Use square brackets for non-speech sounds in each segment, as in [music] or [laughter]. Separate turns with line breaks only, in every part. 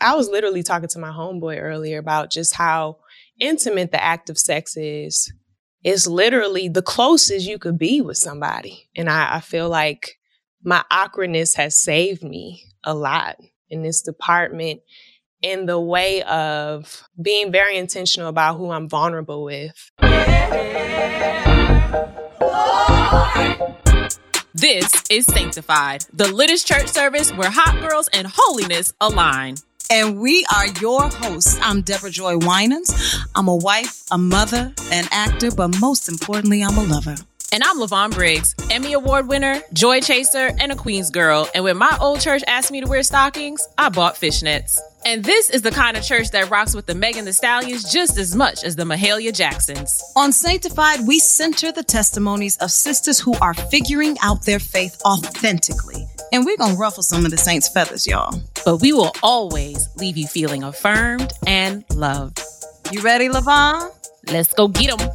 I was literally talking to my homeboy earlier about just how intimate the act of sex is. It's literally the closest you could be with somebody. And I, I feel like my awkwardness has saved me a lot in this department in the way of being very intentional about who I'm vulnerable with.
This is Sanctified, the littest church service where hot girls and holiness align.
And we are your hosts. I'm Deborah Joy Winans. I'm a wife, a mother, an actor, but most importantly, I'm a lover.
And I'm Levon Briggs, Emmy Award winner, joy chaser, and a Queens girl. And when my old church asked me to wear stockings, I bought fishnets. And this is the kind of church that rocks with the Megan Thee Stallions just as much as the Mahalia Jacksons.
On Sanctified, we center the testimonies of sisters who are figuring out their faith authentically. And we're going to ruffle some of the saints' feathers, y'all.
But we will always leave you feeling affirmed and loved.
You ready, Levon?
Let's go get them.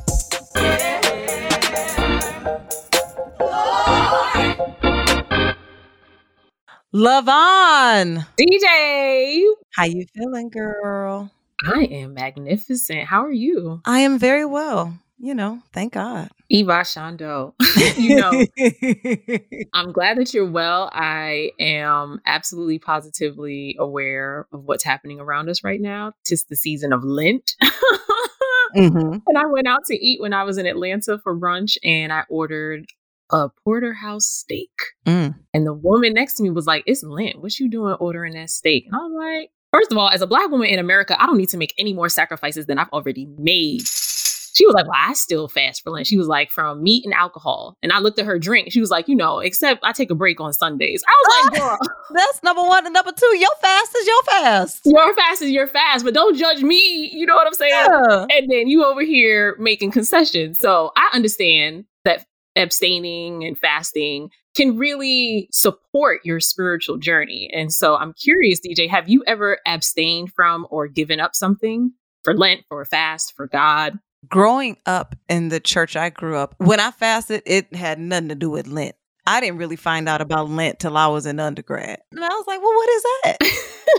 Levon.
DJ.
How you feeling, girl?
I am magnificent. How are you?
I am very well. You know, thank God.
Eva Shando. [laughs] you know, [laughs] I'm glad that you're well. I am absolutely positively aware of what's happening around us right now. Tis the season of Lent. [laughs] mm-hmm. And I went out to eat when I was in Atlanta for brunch and I ordered a porterhouse steak. Mm. And the woman next to me was like, It's Lent. What you doing ordering that steak? And I was like, First of all, as a black woman in America, I don't need to make any more sacrifices than I've already made. She was like, Well, I still fast for Lent. She was like, From meat and alcohol. And I looked at her drink. She was like, You know, except I take a break on Sundays. I was like, Girl. [laughs]
That's number one. And number two, your fast is your fast.
Your fast is your fast, but don't judge me. You know what I'm saying? Yeah. And then you over here making concessions. So I understand that abstaining and fasting can really support your spiritual journey. And so I'm curious, DJ, have you ever abstained from or given up something for Lent, for a fast, for God?
Growing up in the church I grew up, when I fasted, it had nothing to do with Lent. I didn't really find out about Lent till I was in undergrad. And I was like, well, what is that?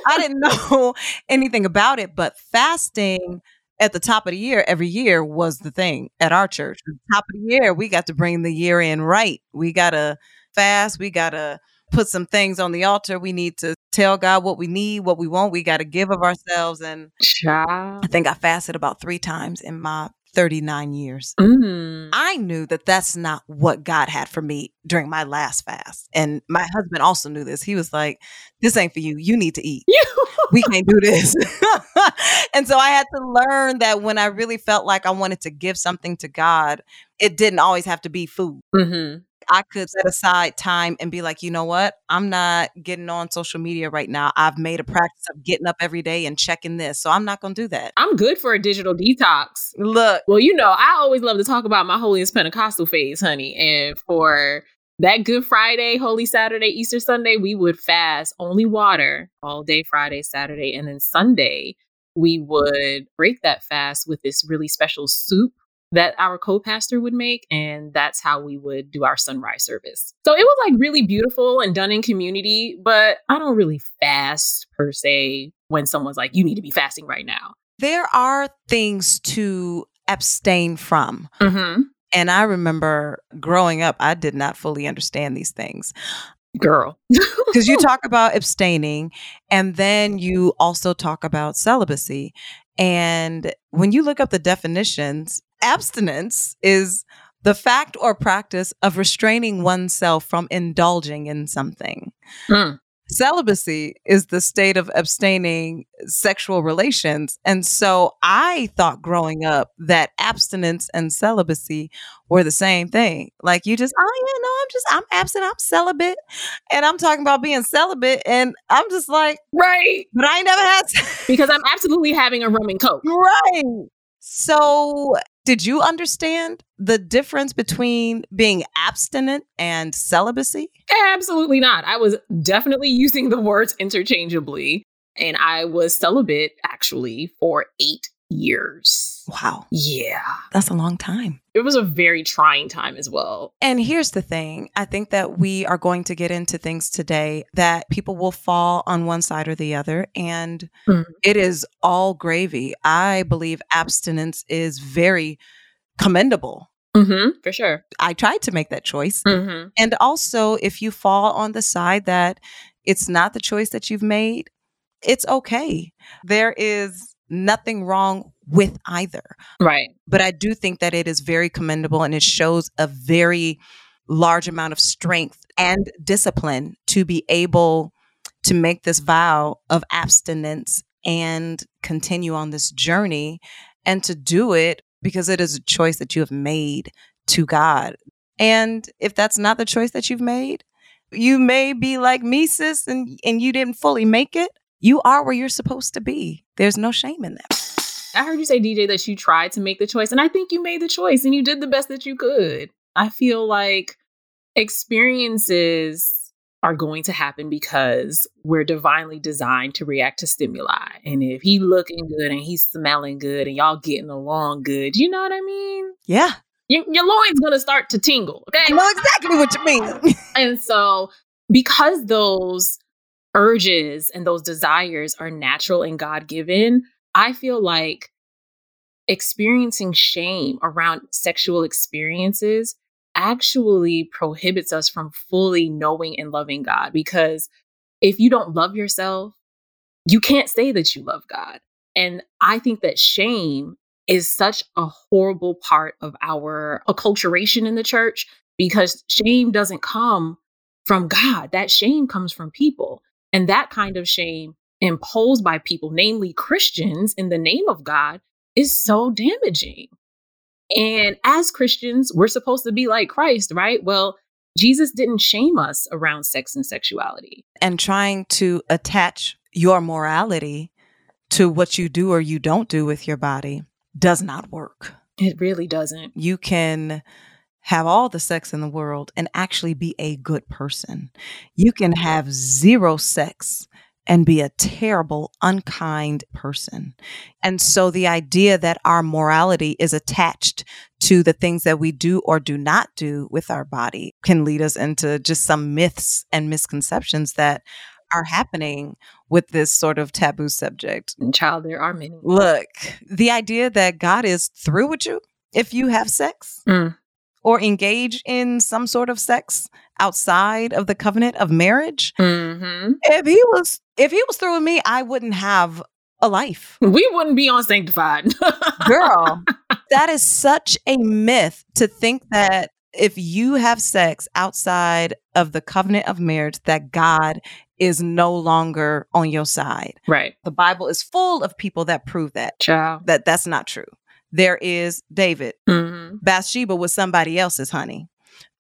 I [laughs] didn't know [laughs] anything about it, but fasting at the top of the year every year was the thing at our church. At the top of the year, we got to bring the year in right. We got to fast. We got to put some things on the altar. We need to tell God what we need, what we want. We got to give of ourselves. And Child. I think I fasted about three times in my 39 years. Mm. I knew that that's not what God had for me during my last fast. And my husband also knew this. He was like, This ain't for you. You need to eat. [laughs] we can't do this. [laughs] and so I had to learn that when I really felt like I wanted to give something to God, it didn't always have to be food. Mm-hmm. I could set aside time and be like, you know what? I'm not getting on social media right now. I've made a mm. practice of getting up every day and checking this. So I'm not going to do that.
I'm good for a digital detox.
Look.
Well, you know, I always love to talk about my holiest Pentecostal phase, honey. And for that Good Friday, Holy Saturday, Easter Sunday, we would fast only water all day Friday, Saturday, and then Sunday we would break that fast with this really special soup that our co-pastor would make and that's how we would do our sunrise service. So it was like really beautiful and done in community, but I don't really fast per se when someone's like you need to be fasting right now.
There are things to abstain from. Mm-hmm. And I remember growing up, I did not fully understand these things.
Girl. [laughs]
Because you talk about abstaining and then you also talk about celibacy. And when you look up the definitions, abstinence is the fact or practice of restraining oneself from indulging in something. Mm. Celibacy is the state of abstaining sexual relations. And so I thought growing up that abstinence and celibacy were the same thing. Like you just, oh, yeah, no, I'm just, I'm absent, I'm celibate. And I'm talking about being celibate. And I'm just like,
right.
But I never had.
because I'm absolutely having a rum and coke. [laughs]
Right. So, did you understand the difference between being abstinent and celibacy?
Absolutely not. I was definitely using the words interchangeably. And I was celibate actually for eight years.
Wow.
Yeah.
That's a long time.
It was a very trying time as well.
And here's the thing I think that we are going to get into things today that people will fall on one side or the other, and
Mhm.
it is all gravy. I believe abstinence is very commendable.
Mm-hmm. For sure.
I tried to make that choice.
Mm-hmm.
And also, if you fall on the side that it's not the choice that you've made, it's okay. There is nothing wrong with either.
Right.
But I do think that it is very commendable and it shows a very large amount of strength and discipline to be able to make this vow of abstinence and continue on this journey and to do it because it is a choice that you have made to God. And if that's not the choice that you've made, you may be like me, sis, and, and you didn't fully make it. You are where you're supposed to be. There's no shame in that.
I heard you say, DJ, that you tried to make the choice, and I think you made the choice and you did the best that you could. I feel like experiences are going to happen because we're divinely designed to react to stimuli. And if he looking good and he's smelling good and y'all getting along good, you know what I mean?
Yeah.
Your, your loin's gonna start to tingle.
I
Okay.
know exactly what you mean.
And so, because those urges and those desires are natural and God given, I feel like experiencing shame around sexual experiences actually prohibits us from fully knowing and loving God. Because if you don't love yourself, you can't say that you love God. And I think that shame is such a horrible part of our acculturation in the church because shame doesn't come from God. That shame comes from people. And that kind of shame imposed by people, namely Christians, in the name of God, is so damaging. And as Christians, we're supposed to be like Christ, right? Well, Jesus didn't shame us around sex and sexuality.
and trying to attach your morality to what you do or you don't do with your body does not work.
It really doesn't.
You can have all the sex in the world and actually be a good person. You can have zero sex and be a terrible, unkind person. And so the idea that our morality is attached to the things that we do or do not do with our body can lead us into just some myths and misconceptions that are happening with this sort of taboo subject.
And child, there are many.
Look, the idea that God is through with you if you have sex
Mm.
Or engage in some sort of sex outside of the covenant of marriage,
hmm
if he was if he was through with me, I wouldn't have a life.
We wouldn't be on sanctified. [laughs]
Girl, that is such a myth to think that if you have sex outside of the covenant of marriage that God is no longer on your side.
right.
The Bible is full of people that prove that
Child.
that that's not true. There is David.
hmm
Bathsheba was somebody else's honey.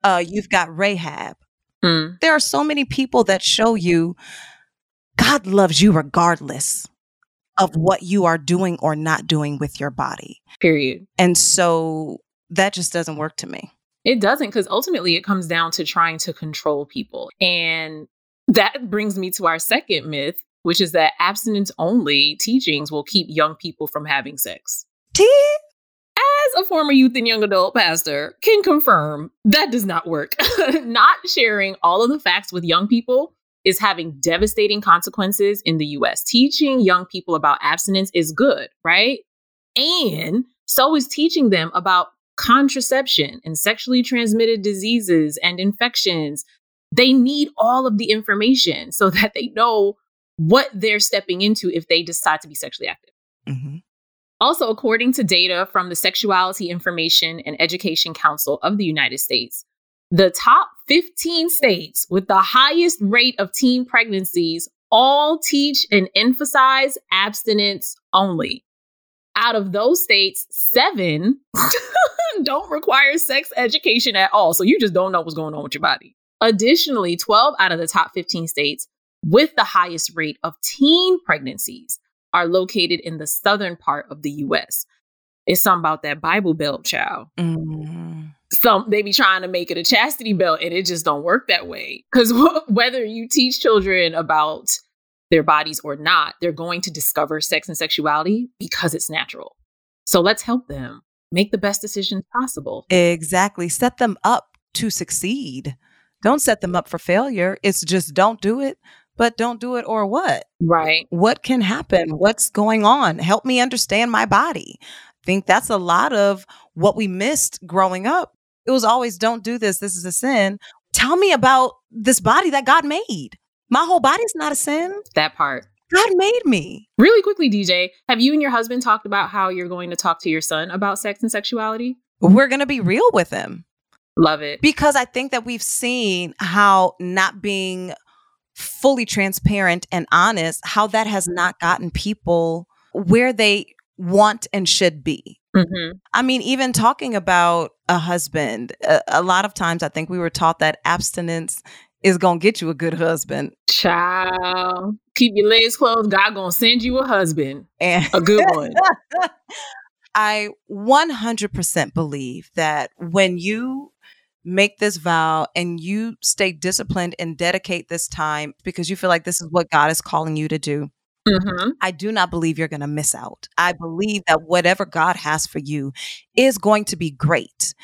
Uh, you've got Rahab.
Mm.
There are so many people that show you God loves you regardless of what you are doing or not doing with your body.
Period.
And so that just doesn't work to me.
It doesn't because ultimately it comes down to trying to control people. And that brings me to our second myth, which is that abstinence only teachings will keep young people from having sex.
T-
As a former youth and young adult pastor, can confirm that does not work. [laughs] not sharing all of the facts with young people is having devastating consequences in the US. Teaching young people about abstinence is good, right? And so is teaching them about contraception and sexually transmitted diseases and infections. They need all of the information so [laughs] that they know what they're stepping into if they decide to be sexually active.
Mhm.
Also, according to data from the Sexuality Information and Education Council of the United States, the top 15 states with the highest rate of teen pregnancies all teach and emphasize abstinence only. Out of those states, seven [laughs] don't require sex education at all. So you just don't know what's going on with your body. Additionally, 12 out of the top 15 states with the highest rate of teen pregnancies are located in the southern part of the US. It's something about that Bible Belt, child.
Mhm.
Some they be trying to make it a chastity belt, and it just don't work that way. Because [laughs] whether you teach children about their bodies or not, they're going to discover sex and sexuality because it's natural. So let's help them make the best decisions possible.
Exactly. Set them up to succeed. Don't set them up for failure. It's just don't do it, but don't do it or what?
Right.
What can happen? What's going on? Help me understand my body. I think that's a lot of what we missed growing up. It was always don't do this. This is a sin. Tell me about this body that God made. My whole body's not a sin.
That part.
God made me.
Really quickly, DJ, have you and your husband talked about how you're going to talk to your son about sex and sexuality?
We're going to be real with him.
Love it.
Because I think that we've seen how not being fully transparent and honest, how that has not gotten people where they want and should be. Mm-hmm. I mean, even talking about a husband, a, a, lot of times I think we were taught that abstinence is gonna get you a good husband.
Child, keep your legs closed. God gonna send you a husband, and a good one. [laughs]
I 100% believe that when you make this vow and you stay disciplined and dedicate this time because you feel like this is what God is calling you to do, Mm-hmm. I do not believe you're going to miss out. I believe that whatever God has for you is going to be great.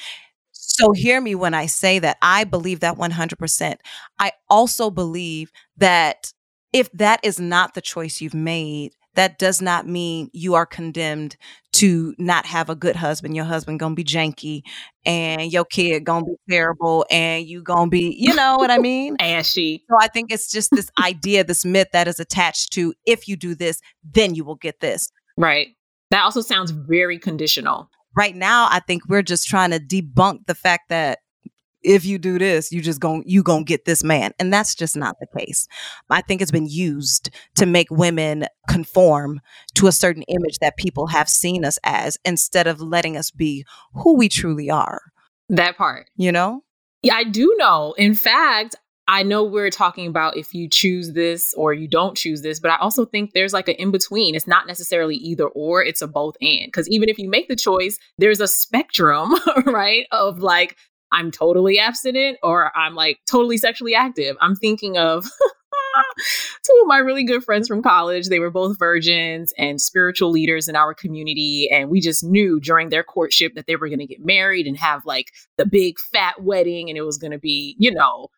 So hear me when I say that I believe that 100%. I also believe that if that is not the choice you've made, that does not mean you are condemned to not have a good husband. Your husband gonna be janky and your kid gonna be terrible and you gonna be, you [laughs] know what I mean?
Ashy.
So I think it's just this idea, this myth that is attached to if you do this, then you will get this.
Right. That also sounds very conditional
right now i think we're just trying to debunk the fact that if you do this you just going you going to get this man and that's just not the case i think it's been used to make women conform to a certain image that people have seen us as instead of letting us be who we truly are
that part
you know
yeah i do know in fact I know we're talking about if you choose this or you don't choose this, but I also think there's like an in between. It's not necessarily either or, it's a both and. Because even if you make the choice, there's a spectrum, [laughs] right? Of like, I'm totally abstinent or I'm like totally sexually active. I'm thinking of [laughs] two of my really good friends from college. They were both virgins and spiritual leaders in our community. And we just knew during their courtship that they were going to get married and have like the big fat wedding. And it was going to be, you know,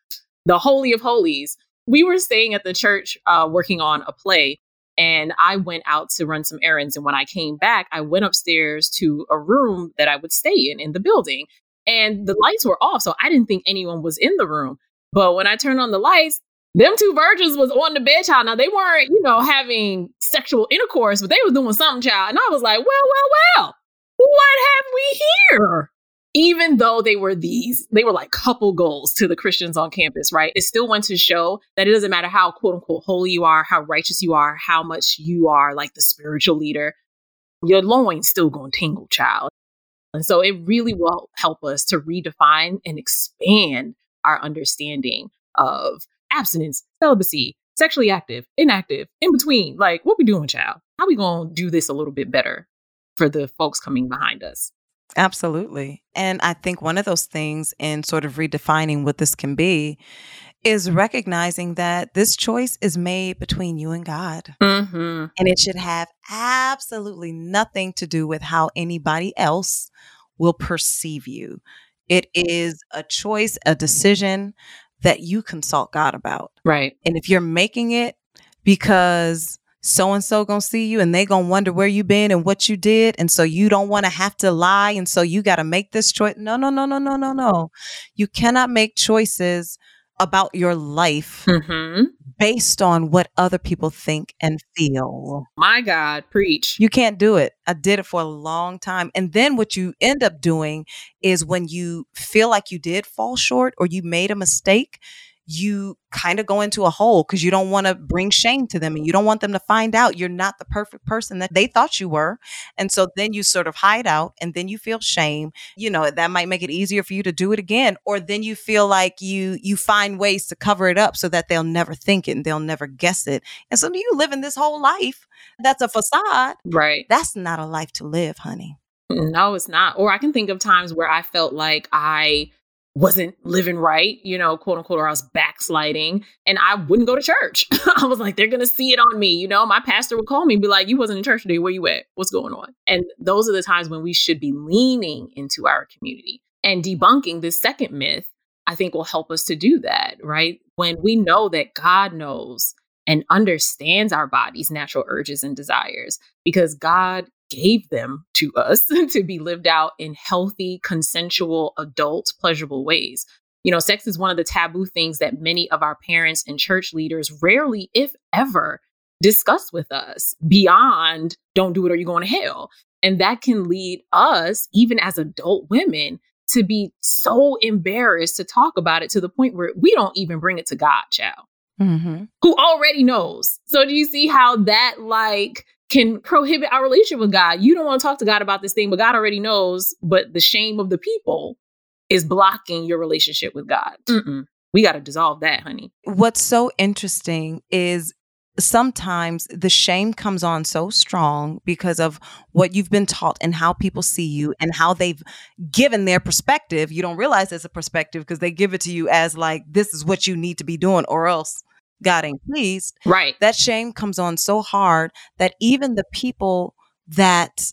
the Holy of Holies. We were staying at the church uh, working on a play, and I went out to run some errands. And when I came back, I went upstairs to a room that I would stay in in the building, and the lights were off. So I didn't think anyone was in the room. But when I turned on the lights, them two virgins was on the bed, child. Now they weren't, you know, having sexual intercourse, but they was doing something, child. And I was like, well, well, well, what have we here? even though they were these, they were like couple goals to the Christians on campus, right? It still went to show that it doesn't matter how quote unquote holy you are, how righteous you are, how much you are like the spiritual leader, your loin's still to tingle, child. And so it really will help us to redefine and expand our understanding of abstinence, celibacy, sexually active, inactive, in between. Like, what we doing, child? How we going to do this a little bit better for the folks coming behind us?
Absolutely. And I think one of those things in sort of redefining what this can be is recognizing that this choice is made between you and God. Mm-hmm. And it should have absolutely nothing to do with how anybody else will perceive you. It is a choice, a decision that you consult God about.
Right.
And if you're making it because so and so gonna see you and they gonna wonder where you been and what you did and so you don't want to have to lie and so you got to make this choice no no no no no no no you cannot make choices about your life mm-hmm. based on what other people think and feel.
My god preach.
You can't do it. I did it for a long time. And then what you end up doing is when you feel like you did fall short or you made a mistake you kind of go into a hole because you don't want to bring shame to them and you don't want them to find out you're not the perfect person that they thought you were. And so then you sort of hide out and then you feel shame. You know, that might make it easier for you to do it again. Or then you feel like you you find ways to cover it up so that they'll never think it and they'll never guess it. And so you live in this whole life that's a facade.
Right.
That's not a life to live, honey.
No, it's not. Or I can think of times where I felt like I wasn't living right, you know, quote unquote, or I was backsliding and I wouldn't go to church. [laughs] I was like, they're going to see it on me. You know, my pastor would call me and be like, you wasn't in church today. Where you at? What's going on? And those are the times when we should be leaning into our community and debunking this second myth. I think will help us to do that, right? When we know that God knows and understands our body's natural urges and desires because God gave them to us [laughs] to be lived out in healthy, consensual, adult, pleasurable ways. You know, sex is one of the taboo things that many of our parents and church leaders rarely, if ever, discuss with us beyond don't do it or you're going to hell. And that can lead us, even as adult women, to be so embarrassed to talk about it to the point where we don't even bring it to God, child, mm-hmm. who already knows. So, do you see how that, like, can prohibit our relationship with God. You don't want to talk to God about this thing, but God already knows. But the shame of the people is blocking your relationship with God. Mm-mm. We got to dissolve that, honey.
What's so interesting is sometimes the shame comes on so strong because of what you've been taught and how people see you and how they've given their perspective. You don't realize it's a perspective because they give it to you as like, this is what you need to be doing, or else God ain't pleased.
Right.
That shame comes on so hard that even the people that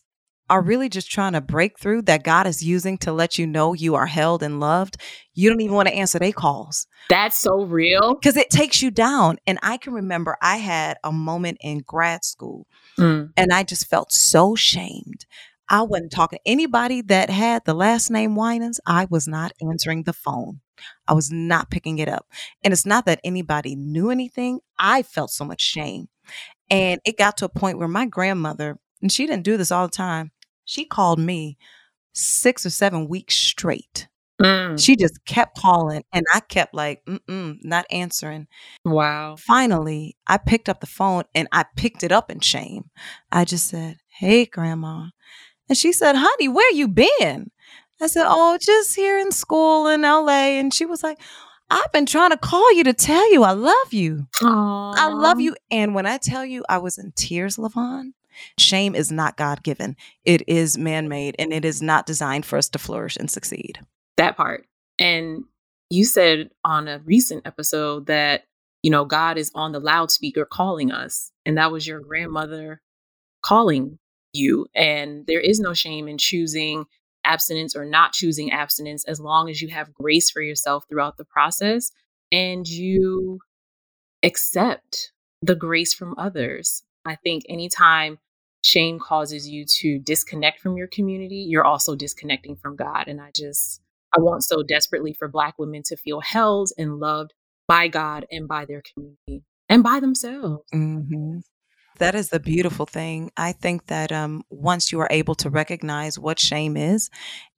are really just trying to break through that God is using to let you know you are held and loved, you don't even want to answer their calls.
That's so real.
Because it takes you down. And I can remember I had a moment in grad school mm. and I just felt so shamed. I wasn't talking to anybody that had the last name Winans. I was not answering the phone. I was not picking it up. And it's not that anybody knew anything. I felt so much shame. And it got to a point where my grandmother, and she didn't do this all the time, she called me six or seven weeks straight. Mm. She just kept calling, and I kept like, mm not answering.
Wow.
Finally, I picked up the phone and I picked it up in shame. I just said, Hey, Grandma. And she said, Honey, where you been? I said, Oh, just here in school in LA. And she was like, I've been trying to call you to tell you I love you. Aww. I love you. And when I tell you I was in tears, Lavon, shame is not God given. It is man made and it is not designed for us to flourish and succeed.
That part. And you said on a recent episode that, you know, God is on the loudspeaker calling us. And that was your grandmother calling you. And there is no shame in choosing abstinence or not choosing abstinence as long as you have grace for yourself throughout the process and you accept the grace from others. I think anytime shame causes you to disconnect from your community, you're also disconnecting from God. And I just, I want so desperately for Black women to feel held and loved by God and by their community and by themselves. Mm-hmm.
That is the beautiful thing. I think that um, once you are able to recognize what shame is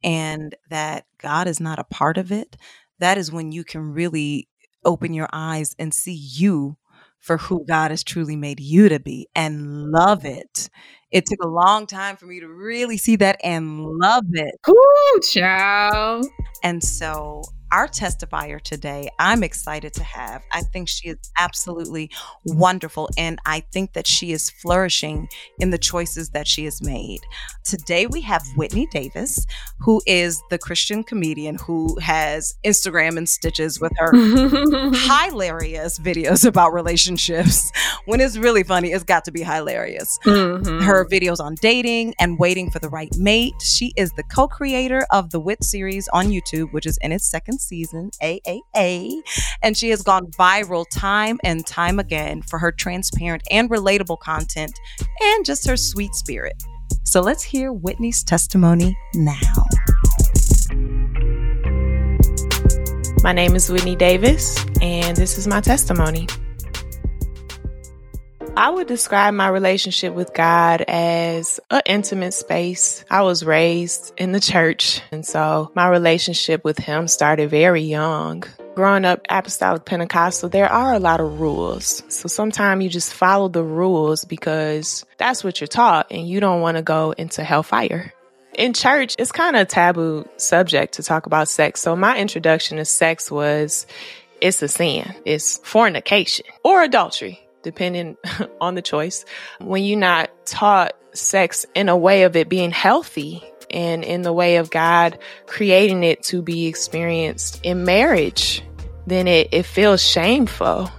and that God is not a part of it, that is when you can really open your eyes and see you for who God has truly made you to be and love it. It took a long time for me to really see that and love it.
Ooh, child.
And so our testifier today, I'm excited to have. I think she is absolutely wonderful, and I think that she is flourishing in the choices that she has made. Today, we have Whitney Davis, who is the Christian comedian who has Instagram and stitches with her [laughs] hilarious videos about relationships. When it's really funny, it's got to be hilarious. Mm-hmm. Her videos on dating and waiting for the right mate. She is the co creator of the Wit series on YouTube, which is in its second season, AAA, and she has gone viral time and time again for her transparent and relatable content and just her sweet spirit. So let's hear Whitney's testimony now.
My name is Whitney Davis, and this is my testimony. I would describe my relationship with God as an intimate space. I was raised in the church, and so my relationship with Him started very young. Growing up apostolic Pentecostal, there are a lot of rules. So sometimes you just follow the rules because that's what you're taught, and you don't want to go into hellfire. In church, it's kind of a taboo subject to talk about sex. So my introduction to sex was it's a sin. It's fornication or adultery depending [laughs] on the choice. When you're not taught sex in a way of it being healthy, and in the way of God creating it to be experienced in marriage, then it, it feels shameful.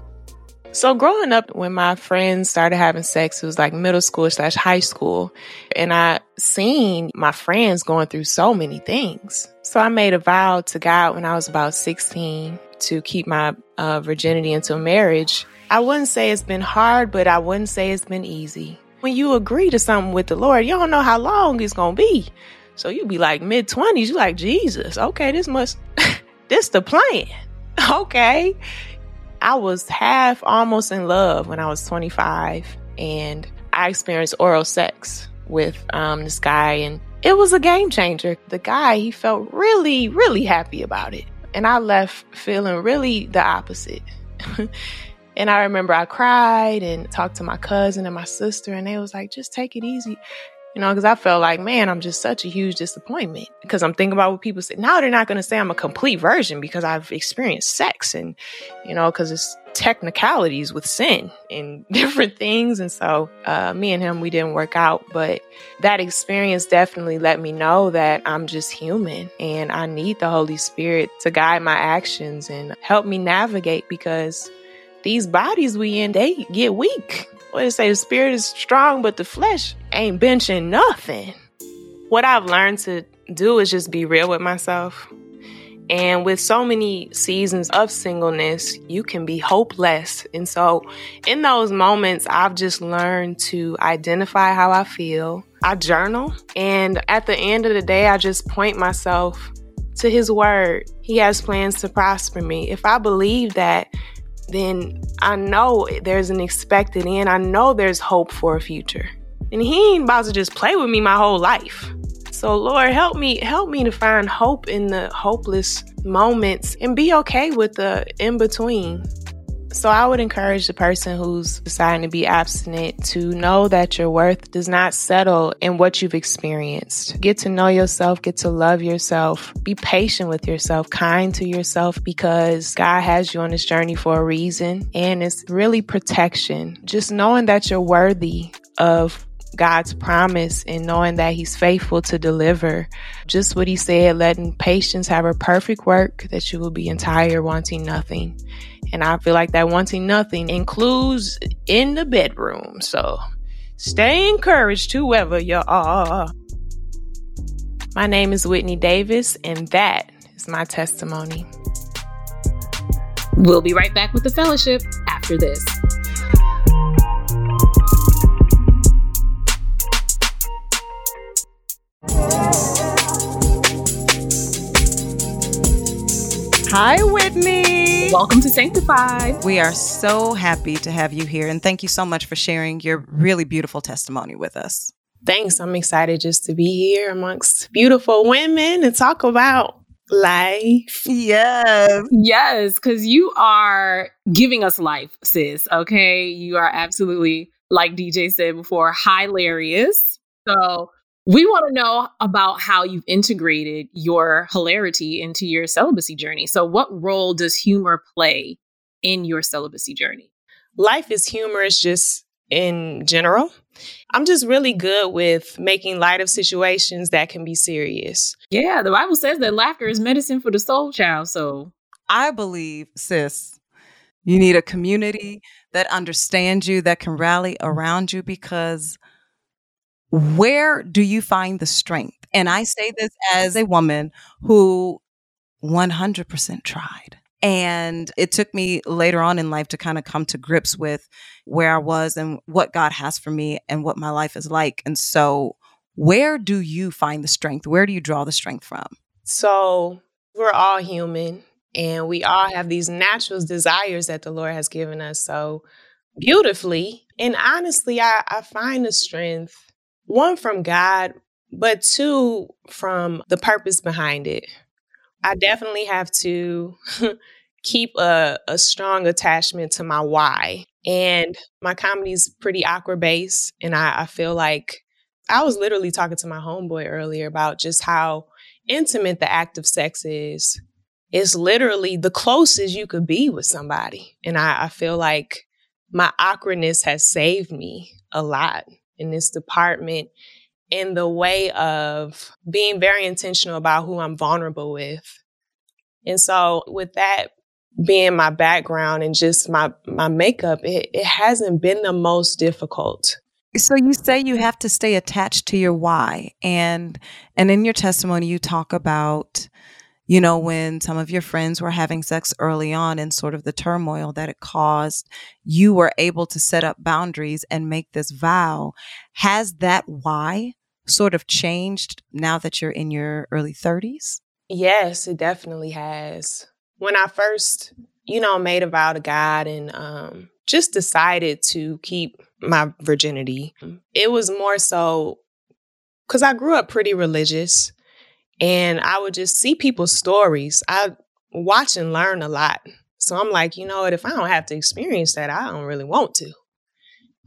So growing up, when my friends started having sex, it was like middle school slash high school. And I seen my friends going through so many things. So I made a vow to God when I was about 16 to keep my uh, virginity until marriage. I wouldn't say it's been hard, but I wouldn't say it's been easy. When you agree to something with the Lord, you don't know how long it's to be. So you be like mid 20s, you like, Jesus, okay, this must, [laughs] this the plan. [laughs] Okay. I was half almost in love when I was 25 and I experienced oral sex with um, this guy and it was a game changer. The guy, he felt really, really happy about it. And I left feeling really the opposite. [laughs] and I remember I cried and talked to my cousin and my sister and they was like, just take it easy. You know, because I felt like, man, I'm just such a huge disappointment. Because I'm thinking about what people say. Now they're not going to say I'm a complete version because I've experienced sex and, you know, because it's technicalities with sin and [laughs] different things. And so, uh, me and him, we didn't work out. But that experience definitely let me know that I'm just human and I need the Holy Spirit to guide my actions and help me navigate because these bodies we in, they get weak what they say, the spirit is strong, but the flesh ain't benching nothing. What I've learned to do is just be real with myself. And with so many seasons of singleness, you can be hopeless. And so, in those moments, I've just learned to identify how I feel. I journal. And at the end of the day, I just point myself to His Word. He has plans to prosper me. If I believe that, then I know there's an expected end. I know there's hope for a future. And he ain't about to just play with me my whole life. So Lord, help me, help me to find hope in the hopeless moments and be okay with the in between. So I would encourage the person who's deciding to be abstinent to know that your worth does not settle in what you've experienced. Get to know yourself, get to love yourself, be patient with yourself, kind to yourself because God has you on this journey for a reason and it's really protection. Just knowing that you're worthy of God's promise and knowing that He's faithful to deliver just what He said, letting patience have a perfect work, that you will be entire, wanting nothing. And I feel like that wanting nothing includes in the bedroom. So stay encouraged, whoever you are. My name is Whitney Davis, and that is my testimony.
We'll be right back with the fellowship after this.
Hi, Whitney.
Welcome to Sanctified.
We are so happy to have you here, and thank you so much for sharing your really beautiful testimony with us.
Thanks. I'm excited just to be here amongst beautiful women and talk about life.
Yes.
Yes, because you are giving us life, sis. Okay. You are absolutely, like DJ said before, hilarious. So we want to know about how you've integrated your hilarity into your celibacy journey. So, what role does humor play in your celibacy journey?
Life is humorous just in general. I'm just really good with making light of situations that can be serious.
Yeah, the Bible says that laughter is medicine for the soul, child. So,
I believe, sis, you need a community that understands you, that can rally around you because where do you find the strength? And I say this as a woman who 100% tried. And it took me later on in life to kind of come to grips with where I was and what God has for me and what my life is like. And so, where do you find the strength? Where do you draw the strength from?
So, we're all human and we all have these natural desires that the Lord has given us so beautifully. And honestly, I, I find the strength one from God, but two from the purpose behind it. I definitely have to [laughs] keep a, a strong attachment to my why. And my comedy's pretty awkward based. And I, I feel like I was literally talking to my homeboy earlier about just how intimate the act of sex is. It's literally the closest you could be with somebody. And I, I feel like my awkwardness has saved me a lot in this department. in the way of being very intentional about who I'm vulnerable with. And so with that being my background and just my my makeup, it, it hasn't been the most difficult.
So you say you have to stay attached to your why and and in your testimony you talk about you know when some of your friends were having sex early on and sort of the turmoil that it caused you were able to set up boundaries and make this vow. Has that why sort of changed now that you're in your early 30s
Yes, it definitely has. When I first, you know, made a vow to God and um, just decided to keep my virginity, it was more so because I grew up pretty religious and I would just see people's stories. I watch and learn a lot. So I'm like, you know what? If I don't have to experience that, I don't really want to.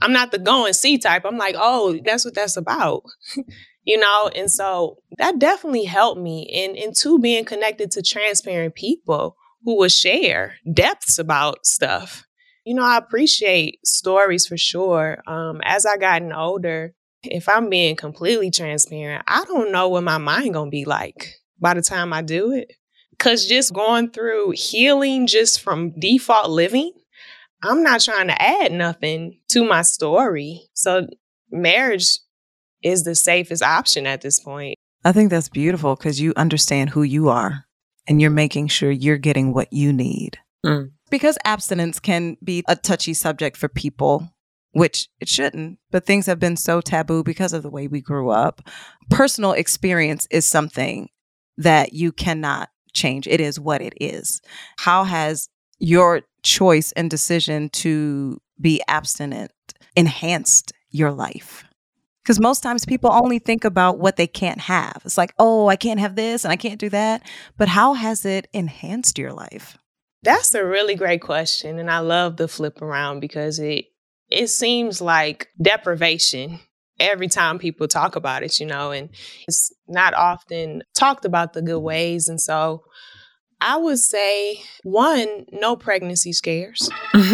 I'm not the go and see type. I'm like, oh, that's what that's about. [laughs] you know and so that definitely helped me and and two being connected to transparent people who will share depths about stuff you know i appreciate stories for sure um as i gotten older if i'm being completely transparent i don't know what my mind gonna be like by the time i do it because just going through healing just from default living i'm not trying to add nothing to my story so marriage is the safest option at this point.
I think that's beautiful because you understand who you are and you're making sure you're getting what you need. Mm. Because abstinence can be a touchy subject for people, which it shouldn't, but things have been so taboo because of the way we grew up. Personal experience is something that you cannot change. It is what it is. How has your choice and decision to be abstinent enhanced your life? Because most times people only think about what they can't have. It's like, oh, I can't have this and I can't do that. But how has it enhanced your life?
That's a really great question. And I love the flip around because it it seems like deprivation every time people talk about it, you know, and it's not often talked about the good ways. And so I would say one, no pregnancy scares. [laughs]
Praise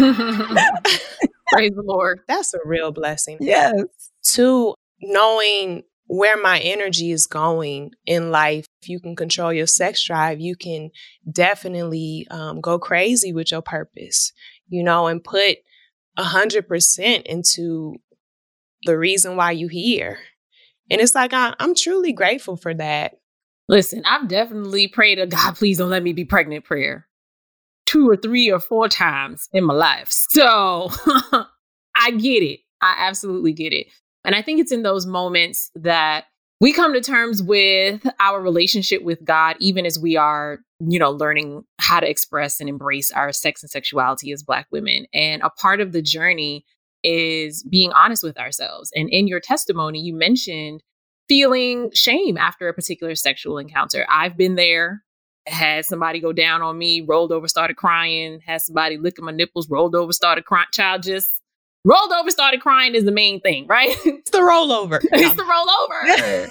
the Lord.
That's a real blessing.
Yes.
Two, knowing where my energy is going in life. If you can control your sex drive, you can definitely um, go crazy with your purpose, you know, and put a hundred percent into the reason why you here. And it's like I, I'm truly grateful for that.
Listen, I've definitely prayed a God, please don't let me be pregnant prayer two or three or four times in my life. So [laughs] I get it. I absolutely get it. And I think it's in those moments that we come to terms with our relationship with God, even as we are, you know, learning how to express and embrace our sex and sexuality as Black women. And a part of the journey is being honest with ourselves. And in your testimony, you mentioned feeling shame after a particular sexual encounter. I've been there, had somebody go down on me, rolled over, started crying, had somebody lick my nipples, rolled over, started crying. Child just rolled over, started crying is the main thing, right? [laughs]
It's the rollover. [laughs]
it's the rollover.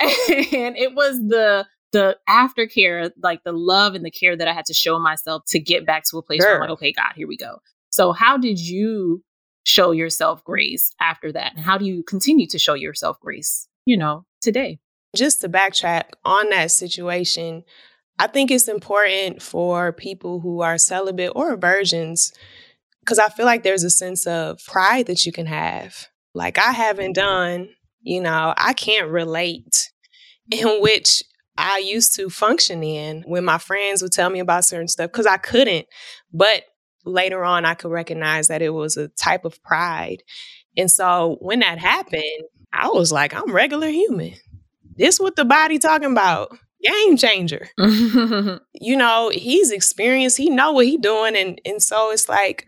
[laughs] and it was the the aftercare, like the love and the care that I had to show myself to get back to a place sure. where I'm like, okay, God, here we go. So how did you show yourself grace after that? And how do you continue to show yourself grace, you know, today?
Just to backtrack on that situation, I think it's important for people who are celibate or virgins because I feel like there's a sense of pride that you can have. Like, I haven't mm-hmm. done, you know, I can't relate [laughs] mm-hmm. in which I used to function in when my friends would tell me about certain stuff because I couldn't. But later on, I could recognize that it was a type of pride. And so when that happened, I was like, I'm regular human. This what the body talking about. Game changer. [laughs] you know, he's experienced, he know what he doing. And and so it's like,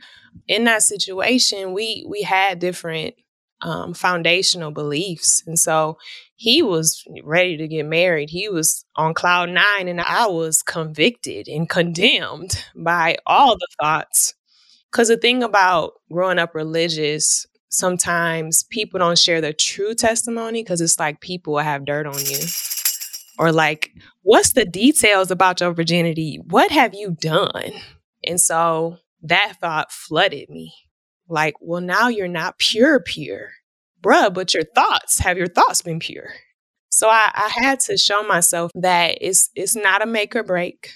in that situation, we we had different um, foundational beliefs, and so he was ready to get married. He was on cloud nine, and I was convicted and condemned [laughs] by all the thoughts. Because the thing about growing up religious, sometimes people don't share their true testimony because it's like people have dirt on you. Or like, what's the details about your virginity? What have you done? And so that thought flooded me. Like, well, now you're not pure, pure. bruh, but your thoughts, have your thoughts been pure? So I, I had to show myself that it's it's not a make or break.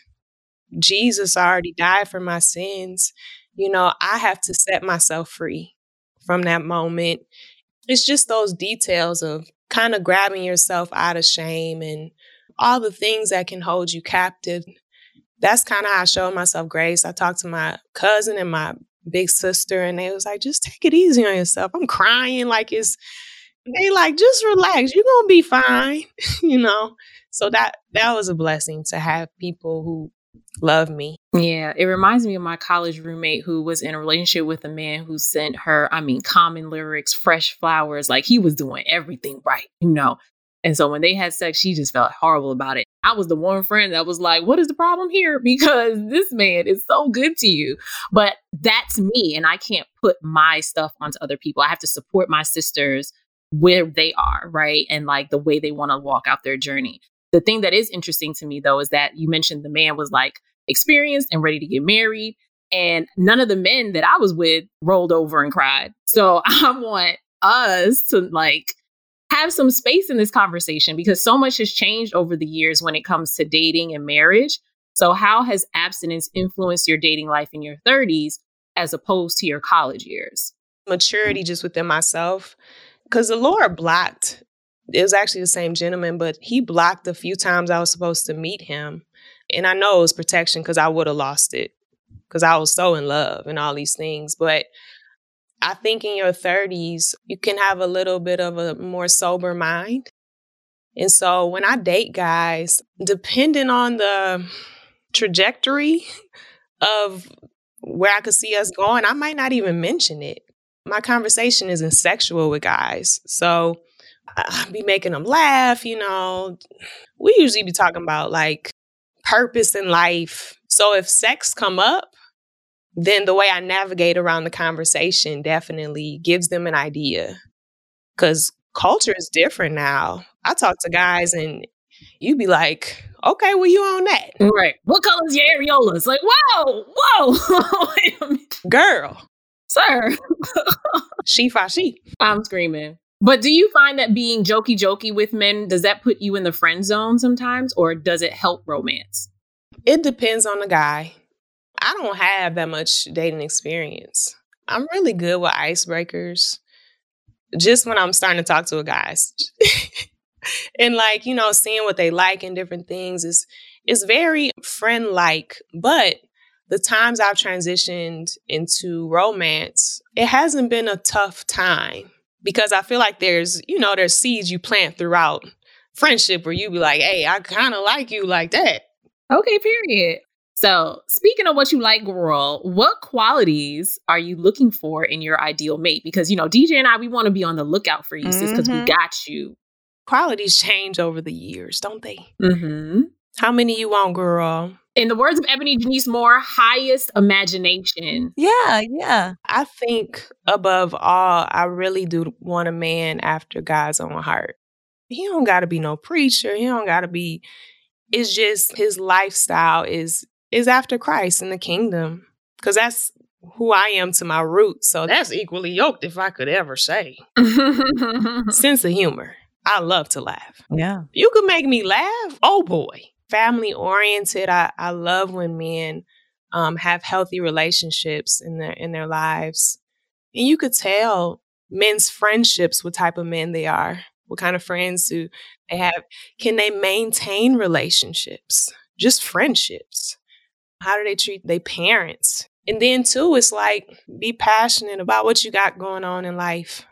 Jesus already died for my sins. You know, I have to set myself free from that moment. It's just those details of kind of grabbing yourself out of shame and all the things that can hold you captive. That's kind of how I showed myself grace. I talked to my cousin and my big sister, and they was like, just take it easy on yourself. I'm crying like it's they like just relax. You're gonna be fine, [laughs] you know. So that that was a blessing to have people who love me.
Yeah, it reminds me of my college roommate who was in a relationship with a man who sent her, I mean, Common lyrics, fresh flowers, like he was doing everything right, you know. And so when they had sex, she just felt horrible about it. I was the one friend that was like, What is the problem here? [laughs] Because this man is so good to you. But that's me. And I can't put my stuff onto other people. I have to support my sisters where they are, right? And like the way they want to walk out their journey. The thing that is interesting to me though is that you mentioned the man was like experienced and ready to get married. And none of the men that I was with rolled over and cried. So [laughs] I want us to like have some space in this conversation because so much has changed over the years when it comes to dating and marriage. So, how has abstinence influenced your dating life in your 30s as opposed to your college years?
Maturity just within myself because the Lord blocked. It was actually the same gentleman, but he blocked a few times I was supposed to meet him. And I know it was protection because I would have lost it because I was so in love and all these things. But I think in your 30s, you can have a little bit of a more sober mind. And so when I date guys, depending on the trajectory of where I could see us going, I might not even mention it my conversation isn't sexual with guys. So I be making them laugh, you know. We usually be talking about like purpose in life. So if sex come up, then the way I navigate around the conversation definitely gives them an idea. Cause culture is different now. I talk to guys and you'd be like, okay, well, you on that.
Right. What color is your areolas? Like, whoa, whoa. [laughs]
Girl,
sir. [laughs]
she fa she.
I'm screaming. But do you find that being jokey jokey with men does that put you in the friend zone sometimes, or does it help romance?
It depends on the guy. I don't have that much dating experience. I'm really good with icebreakers. Just when I'm starting to talk to a guy, [laughs] and like you know, seeing what they like and different things is is very friend like, but the times I've transitioned into romance, it hasn't been a tough time because I feel like there's, you know, there's seeds you plant throughout friendship where you be like, hey, I kind of like you like that.
Okay, period. So, speaking of what you like, girl, what qualities are you looking for in your ideal mate? Because, you know, DJ and I, we want to be on the lookout for you, mm-hmm. sis, because we got you.
Qualities change over the years, don't they?
Mm-hmm.
How many you want, girl?
in the words of Ebony Janice Moore, highest imagination.
Yeah, yeah.
I think above all, I really do want a man after God's own heart. He don't gotta be no preacher. He don't gotta be it's just his lifestyle is is after Christ in the kingdom. Cause that's who I am to my roots. So that's equally yoked if I could ever say. [laughs] Sense of humor. I love to laugh.
Yeah.
You could make me laugh. Oh boy family oriented. I, I love when men um, have healthy relationships in their in their lives, and you could tell men's friendships what type of men they are. What kind of friends do they have? Can they maintain relationships? Just friendships. How do they treat their parents? And then too, it's like be passionate about what you got going on in life.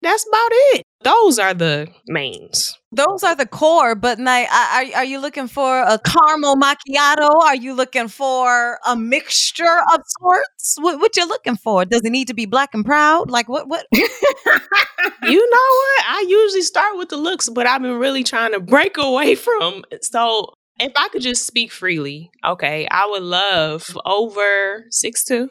That's about it. Those are the mains.
Those are the core. But now, are, are you looking for a caramel macchiato? Are you looking for a mixture of sorts? What, what you looking for? Does it need to be black and proud? Like what? What? [laughs]
you know what? I usually start with the looks, but I've been really trying to break away from. So if I could just speak freely, okay, I would love over six two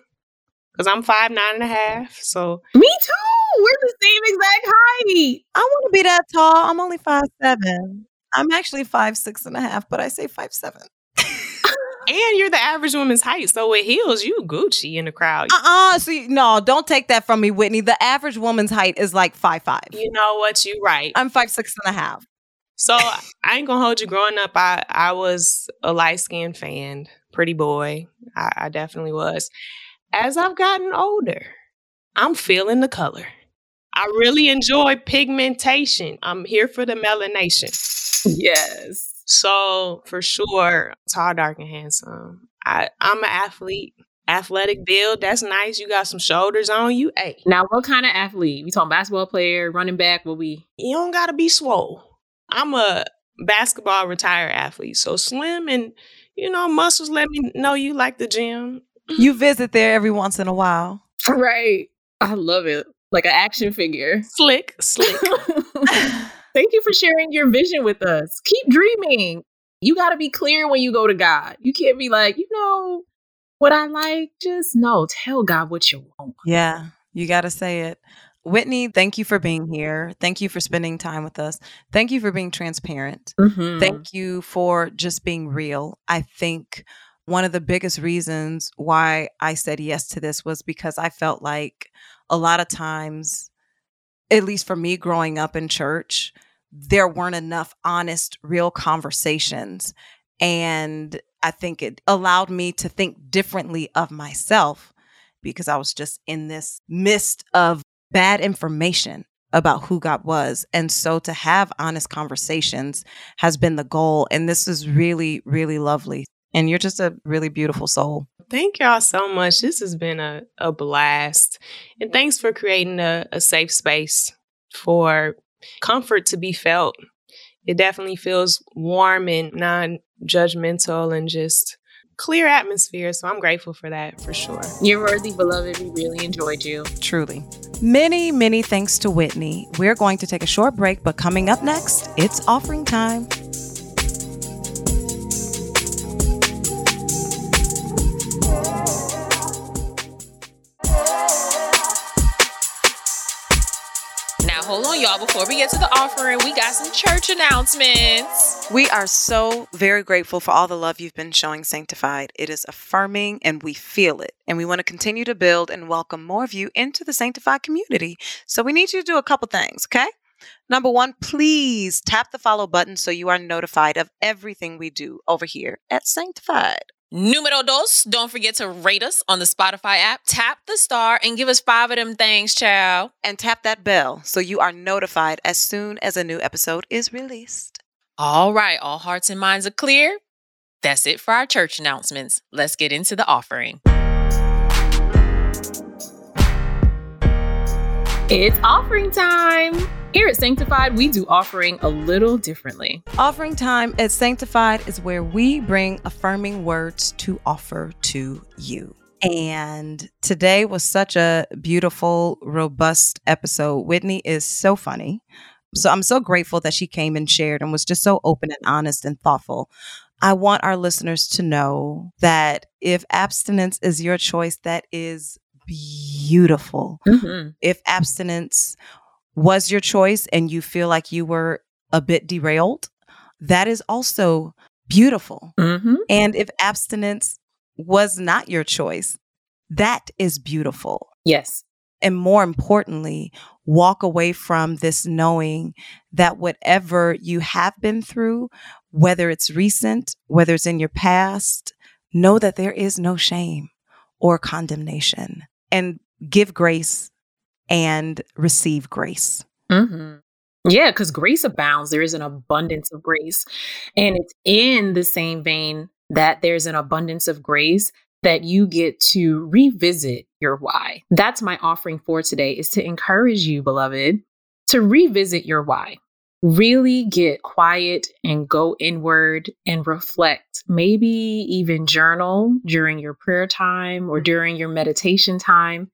because I'm five nine and a half. So
me too. We're the same exact height.
I want to be that tall. I'm only five seven. I'm actually five six and a half, but I say five seven. [laughs]
and you're the average woman's height. So with heels, you Gucci in the crowd.
Uh-uh. See, no, don't take that from me, Whitney. The average woman's height is like five five.
You know what? You right.
I'm five six and a half.
So I ain't gonna hold you. Growing up, I I was a light skinned fan, pretty boy. I, I definitely was. As I've gotten older, I'm feeling the color. I really enjoy pigmentation. I'm here for the melanation.
Yes.
So for sure, tall, dark, and handsome. I, I'm an athlete. Athletic build, that's nice. You got some shoulders on you. Hey.
Now, what kind of athlete? We talking basketball player, running back? What we?
You don't gotta be swole. I'm a basketball retired athlete, so slim and you know muscles. Let me know you like the gym.
You visit there every once in a while,
right? I love it, like an action figure.
Slick, slick. [laughs] [laughs]
Thank you for sharing your vision with us. Keep dreaming. You got to be clear when you go to God. You can't be like, you know, what I like. Just no, tell God what you want.
Yeah, you got to say it. Whitney, thank you for being here. Thank you for spending time with us. Thank you for being transparent.
Mm-hmm.
Thank you for just being real. I think one of the biggest reasons why I said yes to this was because I felt like a lot of times, at least for me growing up in church, there weren't enough honest, real conversations. And I think it allowed me to think differently of myself because I was just in this mist of bad information about who God was. And so to have honest conversations has been the goal. And this is really, really lovely. And you're just a really beautiful soul.
Thank y'all so much. This has been a, a blast. And thanks for creating a, a safe space for comfort to be felt. It definitely feels warm and non judgmental and just clear atmosphere. So I'm grateful for that for sure.
You're worthy, beloved. We really enjoyed you.
Truly. Many, many thanks to Whitney. We're going to take a short break, but coming up next, it's offering time.
Y'all. Before we get to the offering, we got some church announcements.
We are so very grateful for all the love you've been showing Sanctified. It is affirming and we feel it. And we want to continue to build and welcome more of you into the Sanctified community. So we need you to do a couple things, okay? Number one, please tap the follow button so you are notified of everything we do over here at Sanctified.
Numero dos, don't forget to rate us on the Spotify app. Tap the star and give us five of them things, child.
And tap that bell so you are notified as soon as a new episode is released.
All right, all hearts and minds are clear. That's it for our church announcements. Let's get into the offering. It's offering time. Here at Sanctified, we do offering a little differently.
Offering time at Sanctified is where we bring affirming words to offer to you. And today was such a beautiful, robust episode. Whitney is so funny. So I'm so grateful that she came and shared and was just so open and honest and thoughtful. I want our listeners to know that if abstinence is your choice, that is beautiful.
Mm-hmm.
If abstinence was your choice and you feel like you were a bit derailed, that is also beautiful.
Mm-hmm.
And if abstinence was not your choice, that is beautiful.
Yes.
And more importantly, walk away from this knowing that whatever you have been through, whether it's recent, whether it's in your past, know that there is no shame or condemnation and give grace and receive grace.
Mm-hmm. Yeah, because grace abounds. There is an abundance of grace. And it's in the same vein that there's an abundance of grace that you get to revisit your why. That's my offering for today is to encourage you, beloved, to revisit your why. Really get quiet and go inward and reflect. Maybe even journal during your prayer time or during your meditation time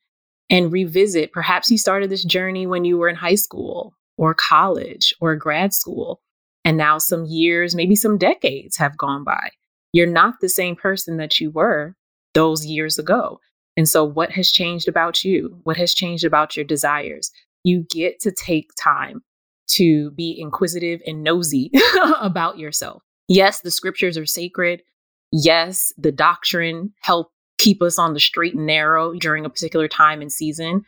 and revisit. Perhaps you started this journey when you were in high school or college or grad school. And now some years, maybe some decades have gone by. You're not the same person that you were those years ago. And so, what has changed about you? What has changed about your desires? You get to take time to be inquisitive and nosy [laughs] about yourself. Yes, the scriptures are sacred. yes, the doctrine helped keep us on the straight and narrow during a particular time and season,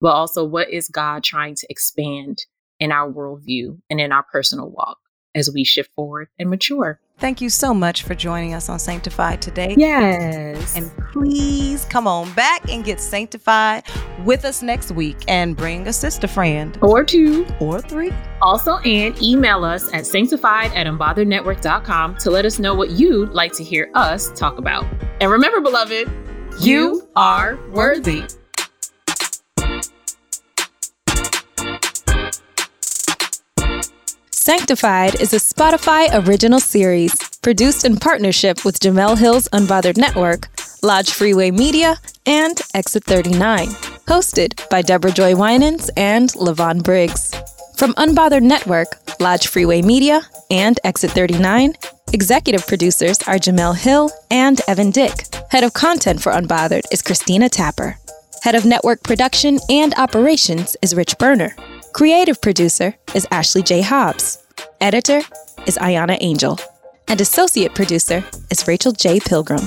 but also what is God trying to expand in our worldview and in our personal walk as we shift forward and mature.
Thank you so much for joining us on Sanctified today.
Yes.
And please come on back and get sanctified with us next week and bring a sister friend.
Or two.
Or three.
Also, and email us at sanctified at unbotherednetwork.com to let us know what you'd like to hear us talk about. And remember, beloved, you are worthy.
Sanctified is a Spotify original series produced in partnership with Jemele Hill's Unbothered Network, Lodge Freeway Media, and Exit 39. Hosted by Deborah Joy Winans and Levon Briggs. From Unbothered Network, Lodge Freeway Media, and Exit 39, executive producers are Jemele Hill and Evan Dick. Head of content for Unbothered is Christina Tapper. Head of network production and operations is Rich Berner. Creative producer is Ashley J. Hobbs. Editor is Ayana Angel. And associate producer is Rachel J. Pilgrim.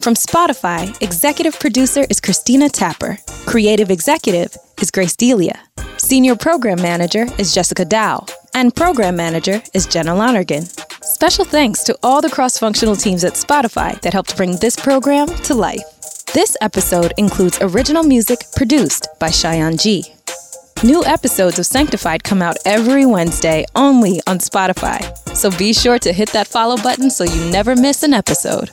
From Spotify, executive producer is Christina Tapper. Creative executive is Grace Delia. Senior program manager is Jessica Dow. And program manager is Jenna Lonergan. Special thanks to all the cross functional teams at Spotify that helped bring this program to life. This episode includes original music produced by Cheyenne G. New episodes of Sanctified come out every Wednesday only on Spotify. So be sure to hit that follow button so you never miss an episode.